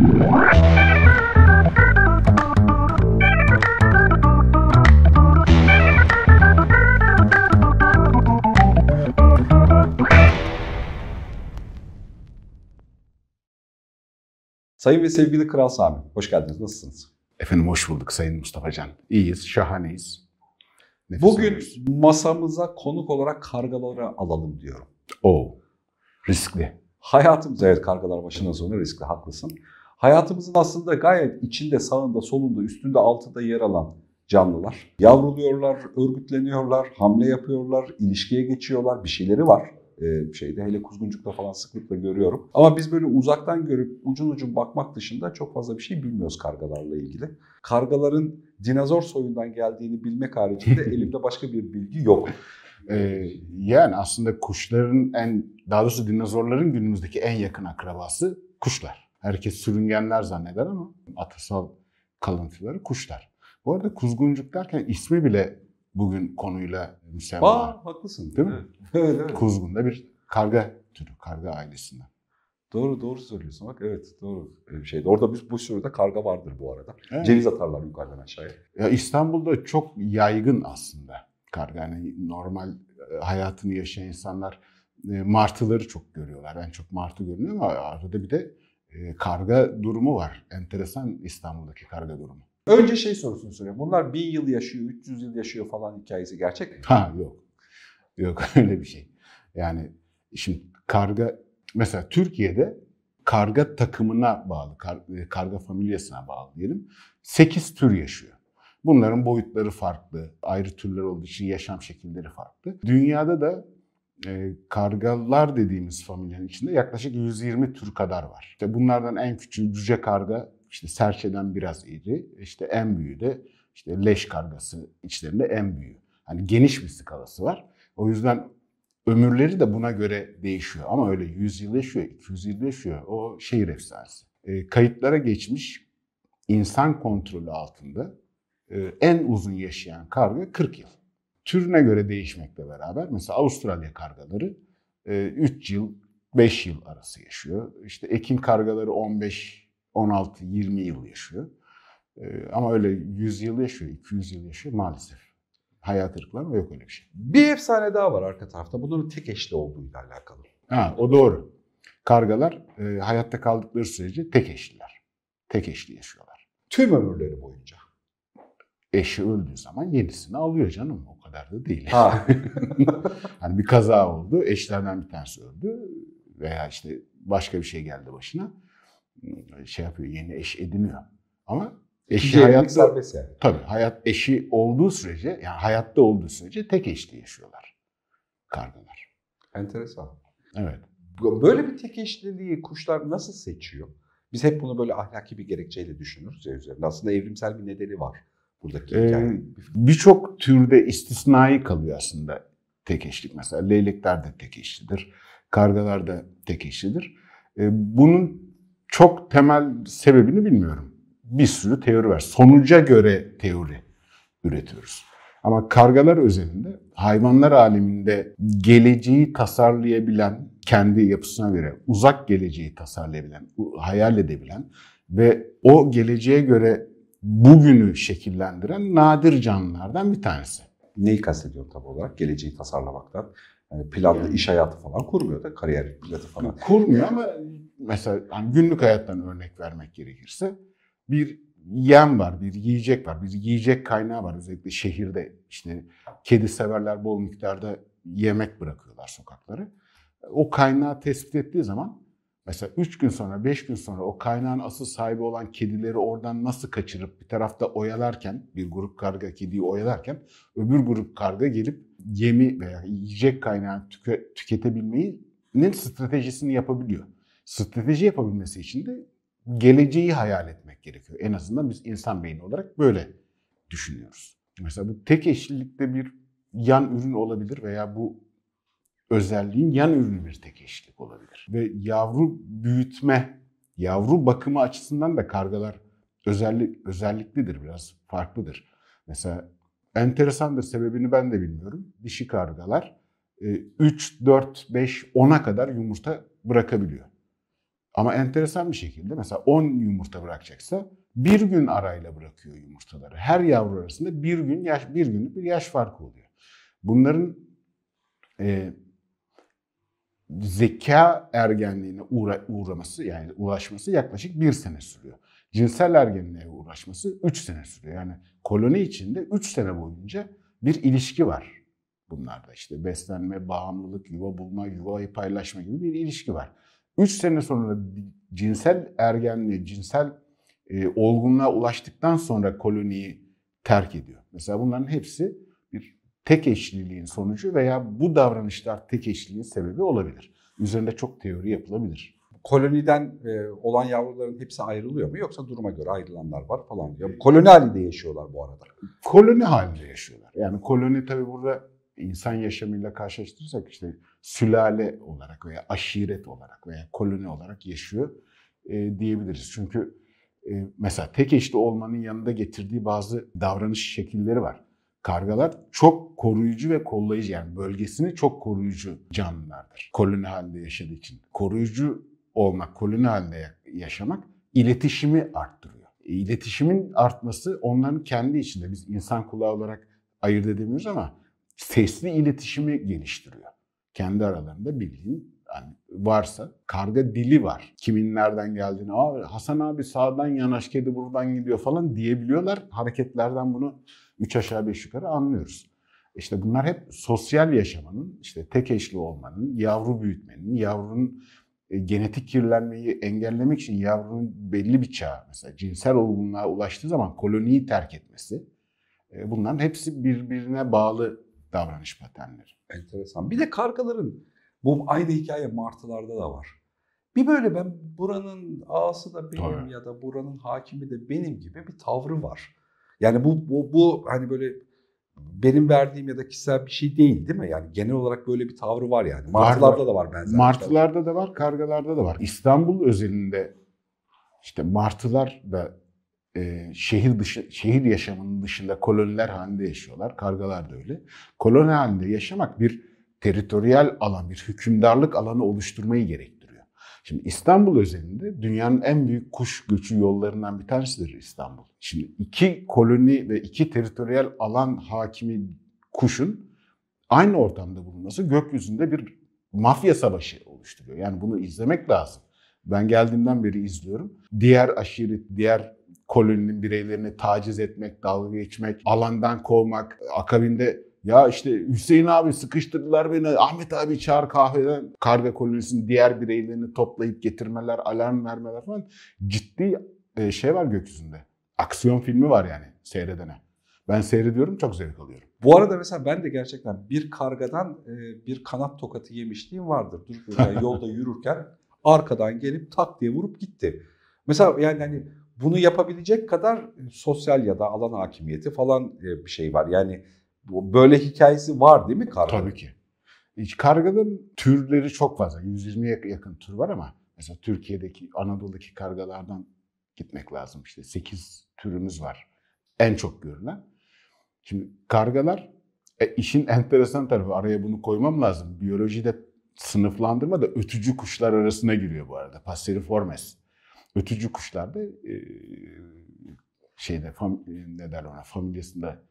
Sayın ve sevgili Kral Sami, hoş geldiniz. Nasılsınız? Efendim hoş bulduk Sayın Mustafa Can. İyiyiz, şahaneyiz. Nefis Bugün alıyoruz. masamıza konuk olarak kargaları alalım diyorum. O riskli. Hayatımız evet kargalar başından sona riskli, haklısın. Hayatımızın aslında gayet içinde, sağında, solunda, üstünde, altında yer alan canlılar. Yavruluyorlar, örgütleniyorlar, hamle yapıyorlar, ilişkiye geçiyorlar, bir şeyleri var e, şeyde hele kuzguncukta falan sıklıkla görüyorum. Ama biz böyle uzaktan görüp ucun ucun bakmak dışında çok fazla bir şey bilmiyoruz kargalarla ilgili. Kargaların dinozor soyundan geldiğini bilmek haricinde elimde başka bir bilgi yok. Ee, yani aslında kuşların en, daha doğrusu dinozorların günümüzdeki en yakın akrabası kuşlar. Herkes sürüngenler zanneder ama atasal kalıntıları kuşlar. Bu arada kuzguncuk derken ismi bile bugün konuyla müsemma. Aa, haklısın. Değil mi? Evet, evet. Kuzgun da bir karga türü, karga ailesinden. Doğru doğru söylüyorsun bak evet doğru bir şeydi. Orada biz bu sürüde karga vardır bu arada. Evet. Ceviz atarlar yukarıdan aşağıya. Ya İstanbul'da çok yaygın aslında karga. Yani normal e, hayatını yaşayan insanlar e, martıları çok görüyorlar. En çok martı görünüyor ama arada bir de karga durumu var. Enteresan İstanbul'daki karga durumu. Önce şey sorusunu soruyorum. Bunlar bin yıl yaşıyor, 300 yıl yaşıyor falan hikayesi gerçek mi? Ha yok. Yok öyle bir şey. Yani şimdi karga mesela Türkiye'de karga takımına bağlı, kar, karga familyasına bağlı diyelim. 8 tür yaşıyor. Bunların boyutları farklı, ayrı türler olduğu için yaşam şekilleri farklı. Dünyada da e, kargalar dediğimiz familyanın içinde yaklaşık 120 tür kadar var. İşte bunlardan en küçüğü cüce karga işte serçeden biraz iri, işte en büyüğü de işte leş kargası içlerinde en büyüğü. Hani geniş bir skalası var. O yüzden ömürleri de buna göre değişiyor. Ama öyle 100 yıl yaşıyor, 200 yıl yaşıyor. O şehir efsanesi. E, kayıtlara geçmiş insan kontrolü altında e, en uzun yaşayan karga 40 yıl. Türüne göre değişmekle beraber mesela Avustralya kargaları e, 3 yıl, 5 yıl arası yaşıyor. İşte Ekin kargaları 15 16-20 yıl yaşıyor. Ee, ama öyle 100 yıl yaşıyor, 200 yıl yaşıyor maalesef. Hayat ırkları yok öyle bir şey. Bir efsane daha var arka tarafta. Bunların tek eşli olduğuyla alakalı. Ha, o doğru. Kargalar e, hayatta kaldıkları sürece tek eşliler. Tek eşli yaşıyorlar. Tüm ömürleri boyunca. Eşi öldüğü zaman yenisini alıyor canım. O kadar da değil. Ha. hani bir kaza oldu, eşlerden bir tanesi öldü veya işte başka bir şey geldi başına şey yapıyor, yeni eş ediniyor. Ama eşi hayatta serbest yani. Tabii hayat eşi olduğu sürece yani hayatta olduğu sürece tek eşli yaşıyorlar kargalar. Enteresan. Evet. Böyle bir tek eşliliği kuşlar nasıl seçiyor? Biz hep bunu böyle ahlaki bir gerekçeyle düşünürüz ya üzerinde. Aslında evrimsel bir nedeni var buradaki. Ee, Birçok türde istisnai kalıyor aslında tek eşlik. Mesela leylekler de tek eşlidir. Kargalar da tek eşlidir. Ee, bunun çok temel sebebini bilmiyorum. Bir sürü teori var. Sonuca göre teori üretiyoruz. Ama kargalar özelinde hayvanlar aleminde geleceği tasarlayabilen, kendi yapısına göre uzak geleceği tasarlayabilen, hayal edebilen ve o geleceğe göre bugünü şekillendiren nadir canlılardan bir tanesi. Neyi kastediyor tabi olarak geleceği tasarlamaktan? Yani planlı yani, iş hayatı falan kurmuyor da kariyer planı falan. Kurmuyor ama mesela hani günlük hayattan örnek vermek gerekirse bir yem var, bir yiyecek var, bir yiyecek kaynağı var. Özellikle şehirde işte kedi severler bol miktarda yemek bırakıyorlar sokakları. O kaynağı tespit ettiği zaman mesela 3 gün sonra, 5 gün sonra o kaynağın asıl sahibi olan kedileri oradan nasıl kaçırıp bir tarafta oyalarken, bir grup karga kediyi oyalarken öbür grup karga gelip yemi veya yiyecek kaynağı tüke, tüketebilmenin stratejisini yapabiliyor strateji yapabilmesi için de geleceği hayal etmek gerekiyor. En azından biz insan beyni olarak böyle düşünüyoruz. Mesela bu tek eşlilikte bir yan ürün olabilir veya bu özelliğin yan ürünü bir tek eşlik olabilir. Ve yavru büyütme, yavru bakımı açısından da kargalar özellik, özelliklidir, biraz farklıdır. Mesela enteresandır, sebebini ben de bilmiyorum. Dişi kargalar 3, 4, 5, 10'a kadar yumurta bırakabiliyor. Ama enteresan bir şekilde mesela 10 yumurta bırakacaksa bir gün arayla bırakıyor yumurtaları. Her yavru arasında bir gün yaş bir günlük bir yaş farkı oluyor. Bunların e, zeka ergenliğine uğra, uğraması yani ulaşması yaklaşık bir sene sürüyor. Cinsel ergenliğe uğraşması üç sene sürüyor. Yani koloni içinde üç sene boyunca bir ilişki var bunlarda. işte beslenme, bağımlılık, yuva bulma, yuvayı paylaşma gibi bir ilişki var. Üç sene sonra cinsel ergenliği, cinsel e, olgunluğa ulaştıktan sonra koloniyi terk ediyor. Mesela bunların hepsi tek eşliliğin sonucu veya bu davranışlar tek eşliliğin sebebi olabilir. Üzerinde çok teori yapılabilir. Koloniden e, olan yavruların hepsi ayrılıyor mu yoksa duruma göre ayrılanlar var falan. Ya, koloni halinde yaşıyorlar bu arada. Koloni halinde yaşıyorlar. Yani koloni tabii burada insan yaşamıyla karşılaştırırsak işte sülale olarak veya aşiret olarak veya koloni olarak yaşıyor e, diyebiliriz. Çünkü e, mesela tek eşli olmanın yanında getirdiği bazı davranış şekilleri var. Kargalar çok koruyucu ve kollayıcı yani bölgesini çok koruyucu canlılardır. Koloni halinde yaşadığı için. Koruyucu olmak, koloni halinde yaşamak iletişimi arttırıyor. E, iletişimin artması onların kendi içinde biz insan kulağı olarak ayırt edemiyoruz ama sesli iletişimi geliştiriyor. Kendi aralarında bildiğin yani varsa karga dili var. Kimin nereden geldiğini, Aa, Hasan abi sağdan yanaş kedi buradan gidiyor falan diyebiliyorlar. Hareketlerden bunu üç aşağı beş yukarı anlıyoruz. İşte bunlar hep sosyal yaşamanın, işte tek eşli olmanın, yavru büyütmenin, yavrunun e, genetik kirlenmeyi engellemek için yavrunun belli bir çağ, mesela cinsel olgunluğa ulaştığı zaman koloniyi terk etmesi, e, bunların hepsi birbirine bağlı davranış paternleri. Enteresan. Bir de kargaların bu aynı hikaye martılarda da var. Bir böyle ben buranın ağası da benim Tabii. ya da buranın hakimi de benim gibi bir tavrı var. Yani bu, bu, bu hani böyle benim verdiğim ya da kişisel bir şey değil değil mi? Yani genel olarak böyle bir tavrı var yani. Martılarda var, da var benzer. Martılarda da var, kargalarda da var. İstanbul özelinde işte martılar da e, şehir dışı şehir yaşamının dışında koloniler halinde yaşıyorlar. Kargalar da öyle. Koloni halinde yaşamak bir teritoriyel alan, bir hükümdarlık alanı oluşturmayı gerektiriyor. Şimdi İstanbul özelinde dünyanın en büyük kuş göçü yollarından bir tanesidir İstanbul. Şimdi iki koloni ve iki teritoriyel alan hakimi kuşun aynı ortamda bulunması gökyüzünde bir mafya savaşı oluşturuyor. Yani bunu izlemek lazım. Ben geldiğimden beri izliyorum. Diğer aşiret, diğer koloninin bireylerini taciz etmek, dalga geçmek, alandan kovmak, akabinde ya işte Hüseyin abi sıkıştırdılar beni. Ahmet abi çağır kahveden. Karga kolonisinin diğer bireylerini toplayıp getirmeler, alarm vermeler falan. Ciddi e, şey var gökyüzünde. Aksiyon filmi var yani seyredene. Ben seyrediyorum çok zevk alıyorum. Bu arada mesela ben de gerçekten bir kargadan e, bir kanat tokatı yemişliğim vardır. Dur yani yolda yürürken arkadan gelip tak diye vurup gitti. Mesela yani hani bunu yapabilecek kadar sosyal ya da alan hakimiyeti falan bir şey var. Yani Böyle hikayesi var değil mi karga? Tabii ki. Karganın türleri çok fazla. 120'ye yakın tür var ama mesela Türkiye'deki, Anadolu'daki kargalardan gitmek lazım. İşte 8 türümüz var. En çok görülen. Şimdi kargalar e, işin enteresan tarafı araya bunu koymam lazım. Biyolojide sınıflandırma da ötücü kuşlar arasına giriyor bu arada. Passeriformes. Ötücü kuşlar da e, şeyde fam, ne derler ona familyasında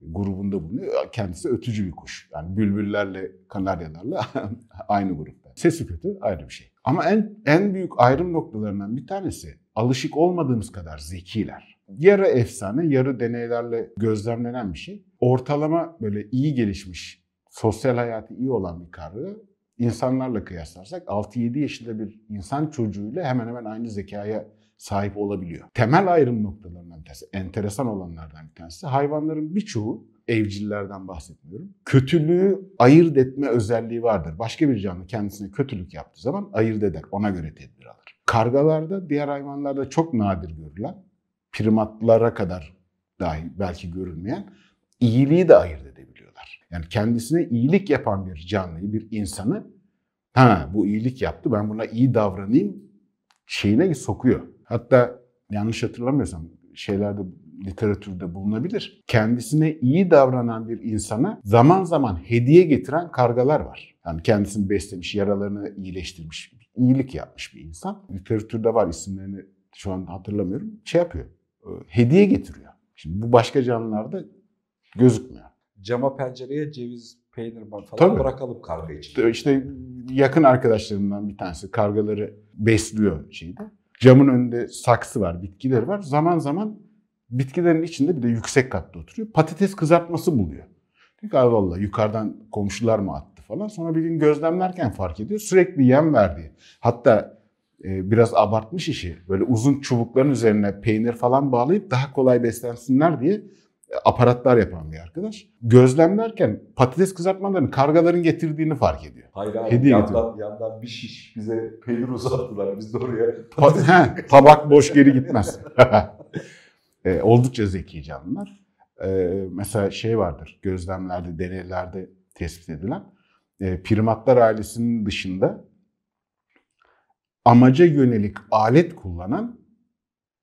grubunda bulunuyor. Kendisi ötücü bir kuş. Yani bülbüllerle, kanaryalarla aynı grupta. Sesi kötü ayrı bir şey. Ama en en büyük ayrım noktalarından bir tanesi alışık olmadığımız kadar zekiler. Yarı efsane, yarı deneylerle gözlemlenen bir şey. Ortalama böyle iyi gelişmiş, sosyal hayatı iyi olan bir karı insanlarla kıyaslarsak 6-7 yaşında bir insan çocuğuyla hemen hemen aynı zekaya sahip olabiliyor. Temel ayrım noktalarından bir tanesi, enteresan olanlardan bir tanesi hayvanların birçoğu evcillerden bahsetmiyorum. Kötülüğü ayırt etme özelliği vardır. Başka bir canlı kendisine kötülük yaptığı zaman ayırt eder. Ona göre tedbir alır. Kargalarda, diğer hayvanlarda çok nadir görülen, primatlara kadar dahi belki görülmeyen iyiliği de ayırt edebiliyorlar. Yani kendisine iyilik yapan bir canlıyı, bir insanı ha bu iyilik yaptı ben buna iyi davranayım şeyine sokuyor. Hatta yanlış hatırlamıyorsam şeylerde literatürde bulunabilir. Kendisine iyi davranan bir insana zaman zaman hediye getiren kargalar var. Yani kendisini beslemiş, yaralarını iyileştirmiş, iyilik yapmış bir insan. Literatürde var isimlerini şu an hatırlamıyorum. Şey yapıyor, e, hediye getiriyor. Şimdi bu başka canlılarda gözükmüyor. Cama pencereye ceviz, peynir falan Tabii. bırakalım karga için. İşte, işte yakın arkadaşlarımdan bir tanesi kargaları besliyor şeyde. Camın önünde saksı var, bitkileri var. Zaman zaman bitkilerin içinde bir de yüksek katta oturuyor. Patates kızartması buluyor. Diyor ki yukarıdan komşular mı attı falan. Sonra bir gün gözlemlerken fark ediyor. Sürekli yem verdiği. Hatta e, biraz abartmış işi. Böyle uzun çubukların üzerine peynir falan bağlayıp daha kolay beslensinler diye aparatlar yapan bir arkadaş. Gözlemlerken patates kızartmalarını kargaların getirdiğini fark ediyor. Hayır abi Hediye yandan, yandan bir şiş bize peynir uzattılar. Biz de oraya Pa- He, tabak boş geri gitmez. e, oldukça zeki canlılar. E, mesela şey vardır, gözlemlerde, deneylerde tespit edilen. E, primatlar ailesinin dışında amaca yönelik alet kullanan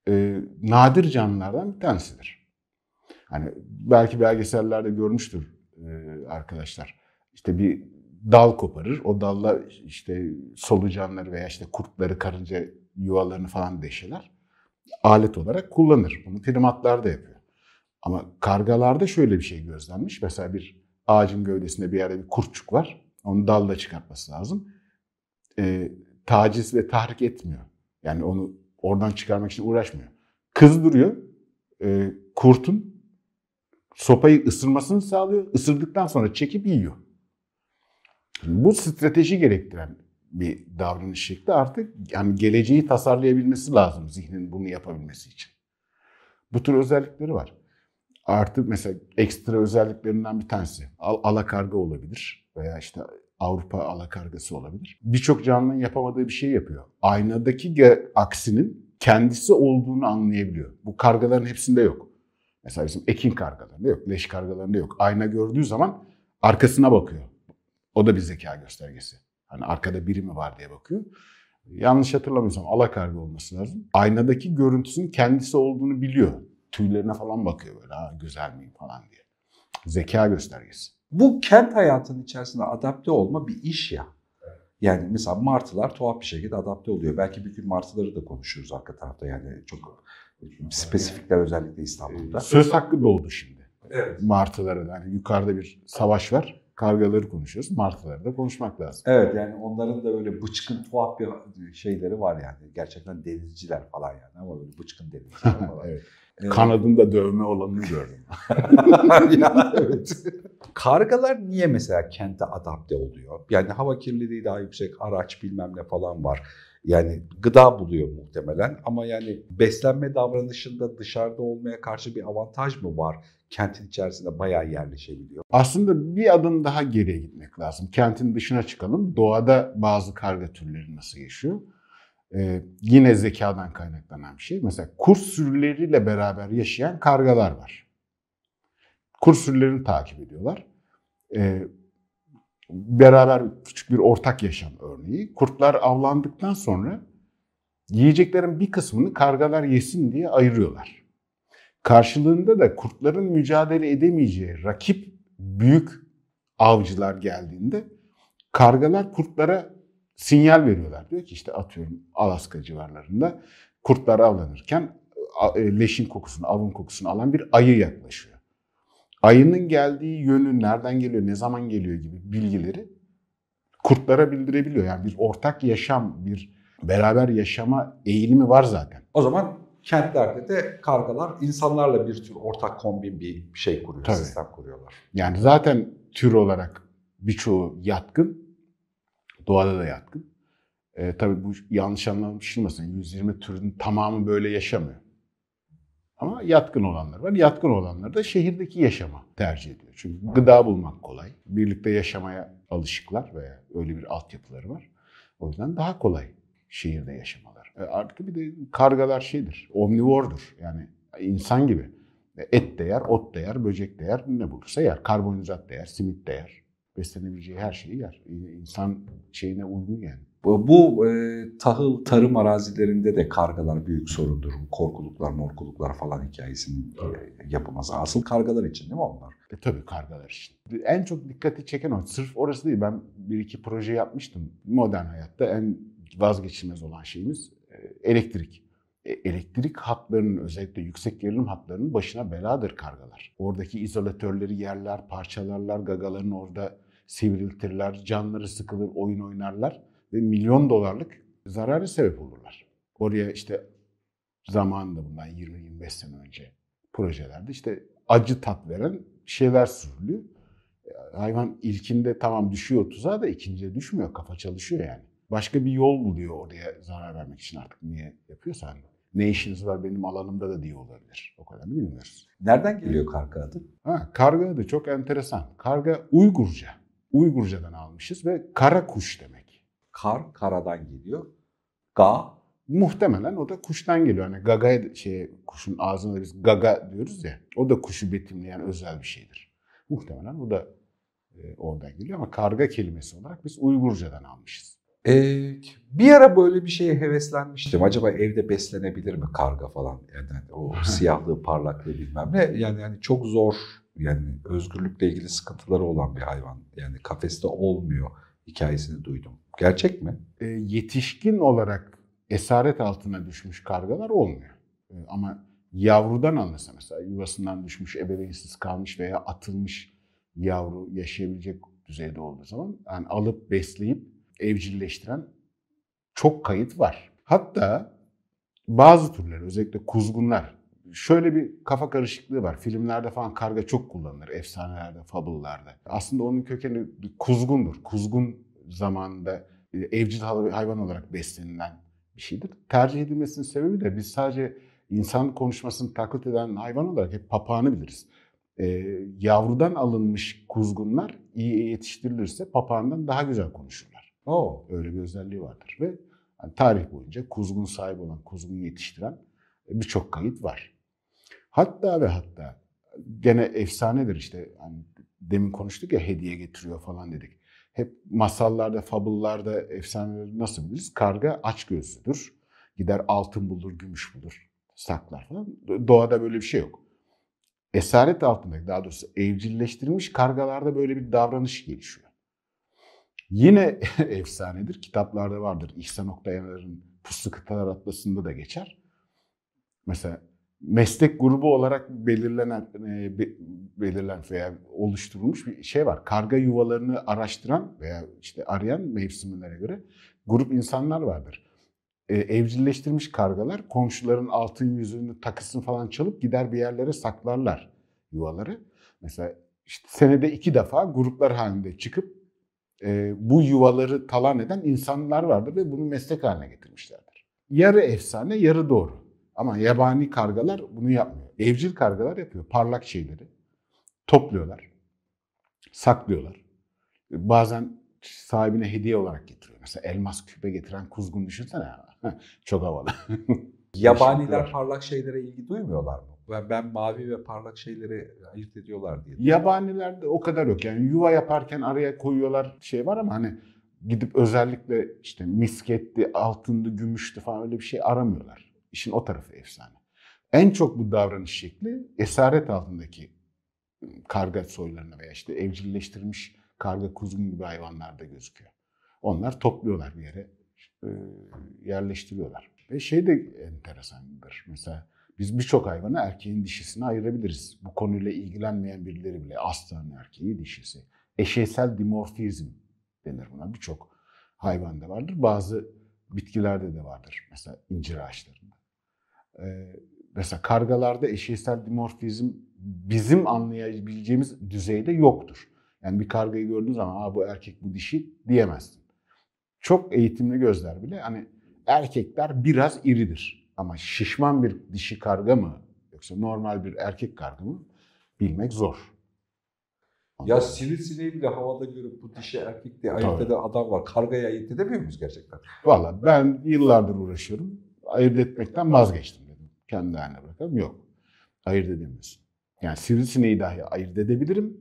e, nadir canlılardan bir tanesidir. Hani belki belgesellerde görmüştür e, arkadaşlar. İşte bir dal koparır. O dalla işte solucanları veya işte kurtları, karınca yuvalarını falan deşeler. Alet olarak kullanır. Bunu primatlar da yapıyor. Ama kargalarda şöyle bir şey gözlenmiş. Mesela bir ağacın gövdesinde bir yerde bir kurtçuk var. Onu dalla çıkartması lazım. Ee, taciz ve tahrik etmiyor. Yani onu oradan çıkarmak için uğraşmıyor. Kızdırıyor. Ee, kurtun sopayı ısırmasını sağlıyor. Isırdıktan sonra çekip yiyor. Bu strateji gerektiren bir davranış şekli artık yani geleceği tasarlayabilmesi lazım zihnin bunu yapabilmesi için. Bu tür özellikleri var. Artı mesela ekstra özelliklerinden bir tanesi al alakarga olabilir veya işte Avrupa alakargası olabilir. Birçok canlının yapamadığı bir şey yapıyor. Aynadaki aksinin kendisi olduğunu anlayabiliyor. Bu kargaların hepsinde yok. Mesela bizim ekin kargalarında yok, leş kargalarında yok. Ayna gördüğü zaman arkasına bakıyor. O da bir zeka göstergesi. Hani arkada biri mi var diye bakıyor. Yanlış hatırlamıyorsam alakarga olması lazım. Aynadaki görüntüsünün kendisi olduğunu biliyor. Tüylerine falan bakıyor böyle ha güzel miyim falan diye. Zeka göstergesi. Bu kent hayatının içerisinde adapte olma bir iş ya. Yani mesela martılar tuhaf bir şekilde adapte oluyor. Belki bir gün martıları da konuşuruz arka tarafta yani çok spesifikler özellikle İstanbul'da. Söz hakkı doğdu şimdi. Evet. Martılara da hani yukarıda bir savaş var. Kargaları konuşuyoruz. Martıları da konuşmak lazım. Evet yani onların da böyle bıçkın tuhaf bir şeyleri var yani. Gerçekten denizciler falan yani ama böyle bıçkın denizciler falan. evet. Ee, Kanadında dövme olanını gördüm. ya, evet. Kargalar niye mesela kente adapte oluyor? Yani hava kirliliği daha yüksek, araç bilmem ne falan var. Yani gıda buluyor muhtemelen ama yani beslenme davranışında dışarıda olmaya karşı bir avantaj mı var? Kentin içerisinde bayağı yerleşebiliyor. Aslında bir adım daha geriye gitmek lazım. Kentin dışına çıkalım. Doğada bazı karga türleri nasıl yaşıyor? Ee, yine zekadan kaynaklanan bir şey. Mesela kurt sürüleriyle beraber yaşayan kargalar var. Kurt sürülerini takip ediyorlar. Ee, beraber küçük bir ortak yaşam örneği. Kurtlar avlandıktan sonra yiyeceklerin bir kısmını kargalar yesin diye ayırıyorlar. Karşılığında da kurtların mücadele edemeyeceği rakip büyük avcılar geldiğinde kargalar kurtlara sinyal veriyorlar. Diyor ki işte atıyorum Alaska civarlarında kurtlar avlanırken e, leşin kokusunu, avın kokusunu alan bir ayı yaklaşıyor. Ayının geldiği yönü, nereden geliyor, ne zaman geliyor gibi bilgileri kurtlara bildirebiliyor. Yani bir ortak yaşam, bir beraber yaşama eğilimi var zaten. O zaman kentlerde de kargalar insanlarla bir tür ortak kombin bir şey kuruyor, Tabii. sistem kuruyorlar. Yani zaten tür olarak birçoğu yatkın. Doğada da yatkın. E, tabii bu yanlış anlaşılmasın. 120 türün tamamı böyle yaşamıyor. Ama yatkın olanlar var. Yatkın olanlar da şehirdeki yaşama tercih ediyor. Çünkü gıda bulmak kolay. Birlikte yaşamaya alışıklar veya öyle bir altyapıları var. O yüzden daha kolay şehirde yaşamalar. E, artık bir de kargalar şeydir, omnivordur. Yani insan gibi. E, Et de yer, ot da yer, böcek de yer, ne bulursa yer. Karbonhidrat da yer, simit de yer. Beslenebileceği her şeyi yer. İnsan şeyine uygun yani. Bu, bu e, tahıl tarım arazilerinde de kargalar büyük sorundur. Korkuluklar, morkuluklar falan hikayesinin e, yapılması. Asıl kargalar için değil mi onlar? E tabii kargalar için. En çok dikkati çeken o. Sırf orası değil. Ben bir iki proje yapmıştım. Modern hayatta en vazgeçilmez olan şeyimiz e, elektrik. E, elektrik hatlarının özellikle yüksek gerilim hatlarının başına beladır kargalar. Oradaki izolatörleri yerler, parçalarlar, gagalarını orada sivriltirler, canları sıkılır, oyun oynarlar ve milyon dolarlık zararı sebep olurlar. Oraya işte zamanında bundan 20-25 sene önce projelerde işte acı tat veren şeyler sürülüyor. Hayvan ilkinde tamam düşüyor tuzağa da ikincide düşmüyor. Kafa çalışıyor yani. Başka bir yol buluyor oraya zarar vermek için artık niye yapıyorsa hani. Ne işiniz var benim alanımda da diye olabilir. O kadarını bilmiyoruz. Nereden geliyor karga adı? Ha, karga adı çok enteresan. Karga Uygurca. Uygurcadan almışız ve kara kuş demek. Kar, karadan geliyor. Ga, Muhtemelen o da kuştan geliyor. Hani gaga şey kuşun ağzına biz gaga diyoruz ya. O da kuşu betimleyen özel bir şeydir. Muhtemelen o da e, oradan geliyor ama karga kelimesi olarak biz Uygurcadan almışız. Ee, bir ara böyle bir şeye heveslenmiştim. Acaba evde beslenebilir mi karga falan? Yani o siyahlığı, parlaklığı bilmem ne. Yani, yani çok zor. Yani özgürlükle ilgili sıkıntıları olan bir hayvan. Yani kafeste olmuyor hikayesini duydum. Gerçek mi? E, yetişkin olarak esaret altına düşmüş kargalar olmuyor. E, ama yavrudan alınırsa mesela yuvasından düşmüş, ebeveynsiz kalmış veya atılmış yavru yaşayabilecek düzeyde olduğu zaman yani alıp besleyip evcilleştiren çok kayıt var. Hatta bazı türler özellikle kuzgunlar şöyle bir kafa karışıklığı var. Filmlerde falan karga çok kullanılır. Efsanelerde, fabullarda. Aslında onun kökeni kuzgundur. Kuzgun zamanında e, evcil hayvan olarak beslenilen bir şeydir. Tercih edilmesinin sebebi de biz sadece insan konuşmasını taklit eden hayvan olarak hep papağanı biliriz. Ee, yavrudan alınmış kuzgunlar iyi yetiştirilirse papağandan daha güzel konuşurlar. Oo. Öyle bir özelliği vardır ve yani tarih boyunca kuzgun sahibi olan, kuzgun yetiştiren birçok kayıt var. Hatta ve hatta gene efsanedir işte hani demin konuştuk ya hediye getiriyor falan dedik. Hep masallarda, fabullarda, efsaneleri nasıl biliriz? Karga aç gözlüdür. Gider altın bulur, gümüş bulur, saklar falan. Doğada böyle bir şey yok. Esaret altındaki, daha doğrusu evcilleştirilmiş kargalarda böyle bir davranış gelişiyor. Yine efsanedir, kitaplarda vardır. İhsan Oktayar'ın Puslu Kıtalar Atlası'nda da geçer. Mesela meslek grubu olarak belirlenen e, belirlen veya oluşturulmuş bir şey var. Karga yuvalarını araştıran veya işte arayan mevsimlere göre grup insanlar vardır. E, evcilleştirilmiş kargalar komşuların altın yüzüğünü takısını falan çalıp gider bir yerlere saklarlar yuvaları. Mesela işte senede iki defa gruplar halinde çıkıp e, bu yuvaları talan eden insanlar vardır ve bunu meslek haline getirmişlerdir. Yarı efsane, yarı doğru. Ama yabani kargalar bunu yapmıyor. Evcil kargalar yapıyor. Parlak şeyleri topluyorlar, saklıyorlar. Bazen sahibine hediye olarak getiriyor. Mesela elmas küpe getiren kuzgun düşünsene. Çok havalı. Yabaniler parlak şeylere ilgi duymuyorlar mı? Ben, ben mavi ve parlak şeyleri ayırt ediyorlar diye. Yabanilerde o kadar yok. Yani yuva yaparken araya koyuyorlar şey var ama hani gidip özellikle işte misketti, altındı, gümüştü falan öyle bir şey aramıyorlar. İşin o tarafı efsane. En çok bu davranış şekli esaret altındaki ıı, karga soylarına veya işte evcilleştirilmiş karga kuzgun gibi hayvanlarda gözüküyor. Onlar topluyorlar bir yere, yerleştiriyorlar. Ve şey de enteresandır. Mesela biz birçok hayvanı erkeğin dişisine ayırabiliriz. Bu konuyla ilgilenmeyen birileri bile aslan erkeği dişisi. Eşeysel dimorfizm denir buna. Birçok hayvanda vardır. Bazı bitkilerde de vardır. Mesela incir ağaçlarında. Mesela kargalarda eşeysel dimorfizm bizim anlayabileceğimiz düzeyde yoktur. Yani bir kargayı gördüğün zaman bu erkek bu dişi diyemezsin. Çok eğitimli gözler bile hani erkekler biraz iridir. Ama şişman bir dişi karga mı yoksa normal bir erkek karga mı bilmek zor. Ya sivrisineği bile havada görüp bu dişi erkek diye ayırt eden adam var. Kargaya ayırt edemiyor muyuz gerçekten? Valla ben yıllardır uğraşıyorum. Ayırt etmekten vazgeçtim. Kendi haline bırakalım. Yok. Ayırt edemiyorsun. Yani sivrisineği dahi ayırt edebilirim.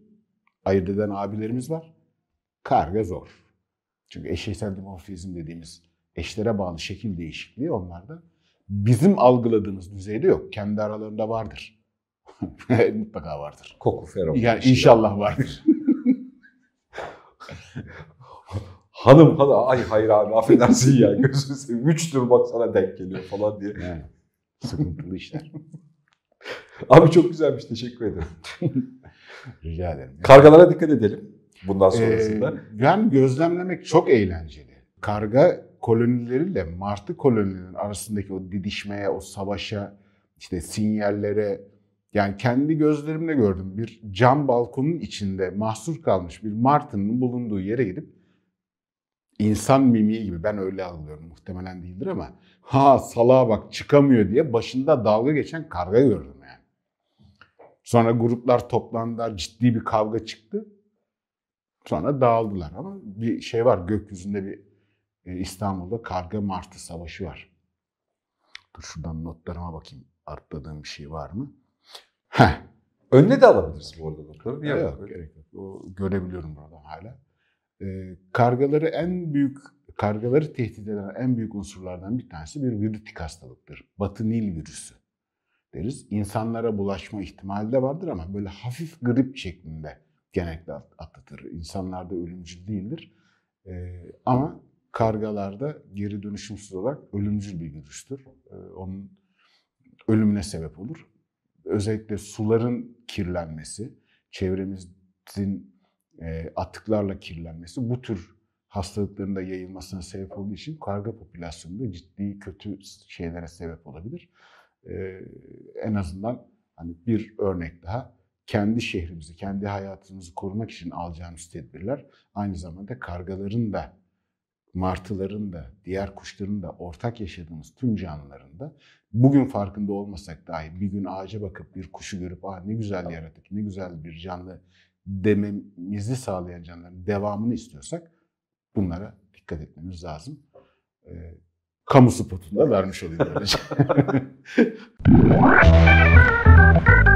Ayırt eden abilerimiz var. Karga zor. Çünkü eşeysel dimorfizm dediğimiz eşlere bağlı şekil değişikliği onlarda bizim algıladığımız düzeyde yok. Kendi aralarında vardır. Mutlaka vardır. Koku, feromon. Yani inşallah vardır. Hanım hanım ay hayır abi affedersin ya gözünü seveyim. Üç tur bak sana denk geliyor falan diye. Yani sıkıntılı işler. Abi çok güzelmiş teşekkür ederim. Rica ederim. Kargalara dikkat edelim bundan sonrasında. Ee, yani gözlemlemek çok eğlenceli. Karga kolonileriyle martı kolonilerinin arasındaki o didişmeye, o savaşa, işte sinyallere yani kendi gözlerimle gördüm. Bir cam balkonun içinde mahsur kalmış bir martının bulunduğu yere gidip insan mimiği gibi ben öyle algılıyorum muhtemelen değildir ama ha salağa bak çıkamıyor diye başında dalga geçen karga gördüm yani. Sonra gruplar toplandılar ciddi bir kavga çıktı. Sonra dağıldılar ama bir şey var gökyüzünde bir e, İstanbul'da karga martı savaşı var. Dur şuradan notlarıma bakayım atladığım bir şey var mı? Heh. Önüne de alabiliriz bu arada. Niye Yok, gerek yok. O görebiliyorum buradan hala. Ee, kargaları en büyük kargaları tehdit eden en büyük unsurlardan bir tanesi bir virütik hastalıktır. Batı Nil virüsü deriz. İnsanlara bulaşma ihtimali de vardır ama böyle hafif grip şeklinde genellikle at- atlatır. İnsanlarda ölümcül değildir. Ee, ama kargalarda geri dönüşümsüz olarak ölümcül bir virüstür. Ee, onun ölümüne sebep olur. Özellikle suların kirlenmesi, çevremizin atıklarla kirlenmesi bu tür hastalıkların da yayılmasına sebep olduğu için karga popülasyonunda ciddi kötü şeylere sebep olabilir. Ee, en azından hani bir örnek daha kendi şehrimizi, kendi hayatımızı korumak için alacağımız tedbirler aynı zamanda kargaların da, martıların da, diğer kuşların da ortak yaşadığımız tüm canlıların da bugün farkında olmasak dahi bir gün ağaca bakıp bir kuşu görüp Aa, ne güzel yaratık, ne güzel bir canlı dememizi sağlayan canlıların devamını istiyorsak bunlara dikkat etmemiz lazım. Ee, kamu spotunu da vermiş olayım böylece.